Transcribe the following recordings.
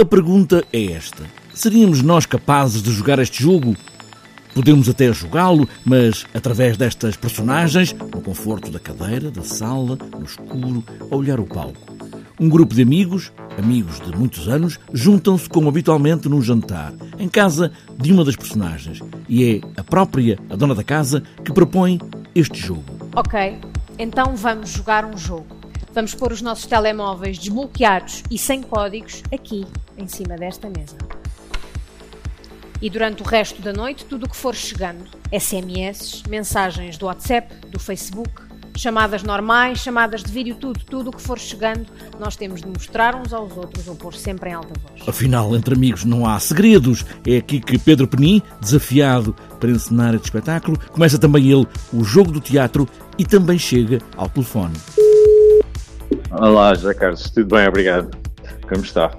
A pergunta é esta: seríamos nós capazes de jogar este jogo? Podemos até jogá-lo, mas através destas personagens, no conforto da cadeira, da sala, no escuro, a olhar o palco. Um grupo de amigos, amigos de muitos anos, juntam-se como habitualmente num jantar, em casa de uma das personagens. E é a própria, a dona da casa, que propõe este jogo. Ok, então vamos jogar um jogo. Vamos pôr os nossos telemóveis desbloqueados e sem códigos aqui, em cima desta mesa. E durante o resto da noite, tudo o que for chegando: SMS, mensagens do WhatsApp, do Facebook, chamadas normais, chamadas de vídeo, tudo, tudo o que for chegando, nós temos de mostrar uns aos outros ou pôr sempre em alta voz. Afinal, entre amigos não há segredos. É aqui que Pedro Penin, desafiado para encenar este espetáculo, começa também ele o jogo do teatro e também chega ao telefone. Olá, José Carlos, tudo bem? Obrigado. Como está?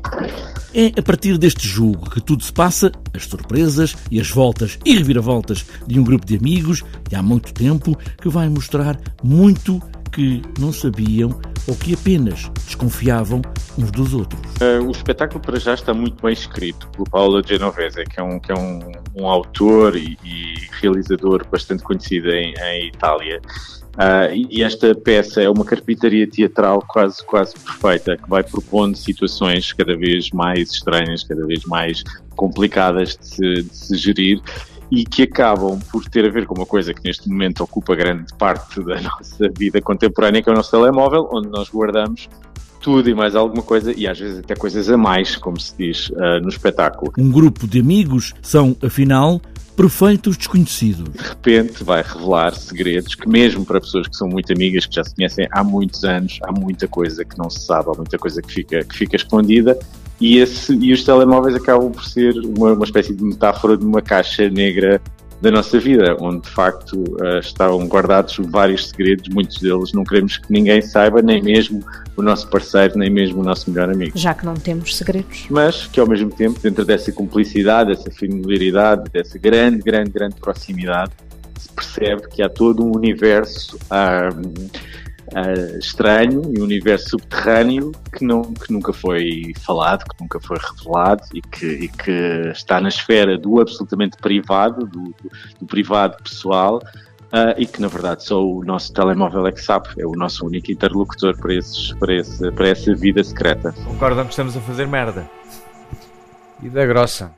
É a partir deste jogo que tudo se passa, as surpresas e as voltas e reviravoltas de um grupo de amigos de há muito tempo que vai mostrar muito que não sabiam ou que apenas desconfiavam uns dos outros. Uh, o espetáculo para já está muito bem escrito por Paolo Genovese, que é um, que é um, um autor e, e, realizador bastante conhecido em, em Itália. Uh, e esta peça é uma carpintaria teatral quase, quase perfeita, que vai propondo situações cada vez mais estranhas, cada vez mais complicadas de se, de se gerir e que acabam por ter a ver com uma coisa que neste momento ocupa grande parte da nossa vida contemporânea, que é o nosso telemóvel, onde nós guardamos tudo e mais alguma coisa, e às vezes até coisas a mais, como se diz uh, no espetáculo. Um grupo de amigos são, afinal, perfeitos desconhecidos. De repente vai revelar segredos que, mesmo para pessoas que são muito amigas, que já se conhecem há muitos anos, há muita coisa que não se sabe, há muita coisa que fica, que fica escondida. E, esse, e os telemóveis acabam por ser uma, uma espécie de metáfora de uma caixa negra da nossa vida, onde de facto uh, estão guardados vários segredos, muitos deles não queremos que ninguém saiba, nem mesmo o nosso parceiro, nem mesmo o nosso melhor amigo. Já que não temos segredos. Mas que ao mesmo tempo, dentro dessa cumplicidade, dessa familiaridade, dessa grande, grande, grande proximidade, se percebe que há todo um universo. Uh, uh, estranho e um universo subterrâneo que, não, que nunca foi falado, que nunca foi revelado e que, e que está na esfera do absolutamente privado, do, do, do privado pessoal. Uh, e que na verdade só o nosso telemóvel é que sabe, é o nosso único interlocutor para, esses, para, esse, para essa vida secreta. Concordam que estamos a fazer merda. E da grossa.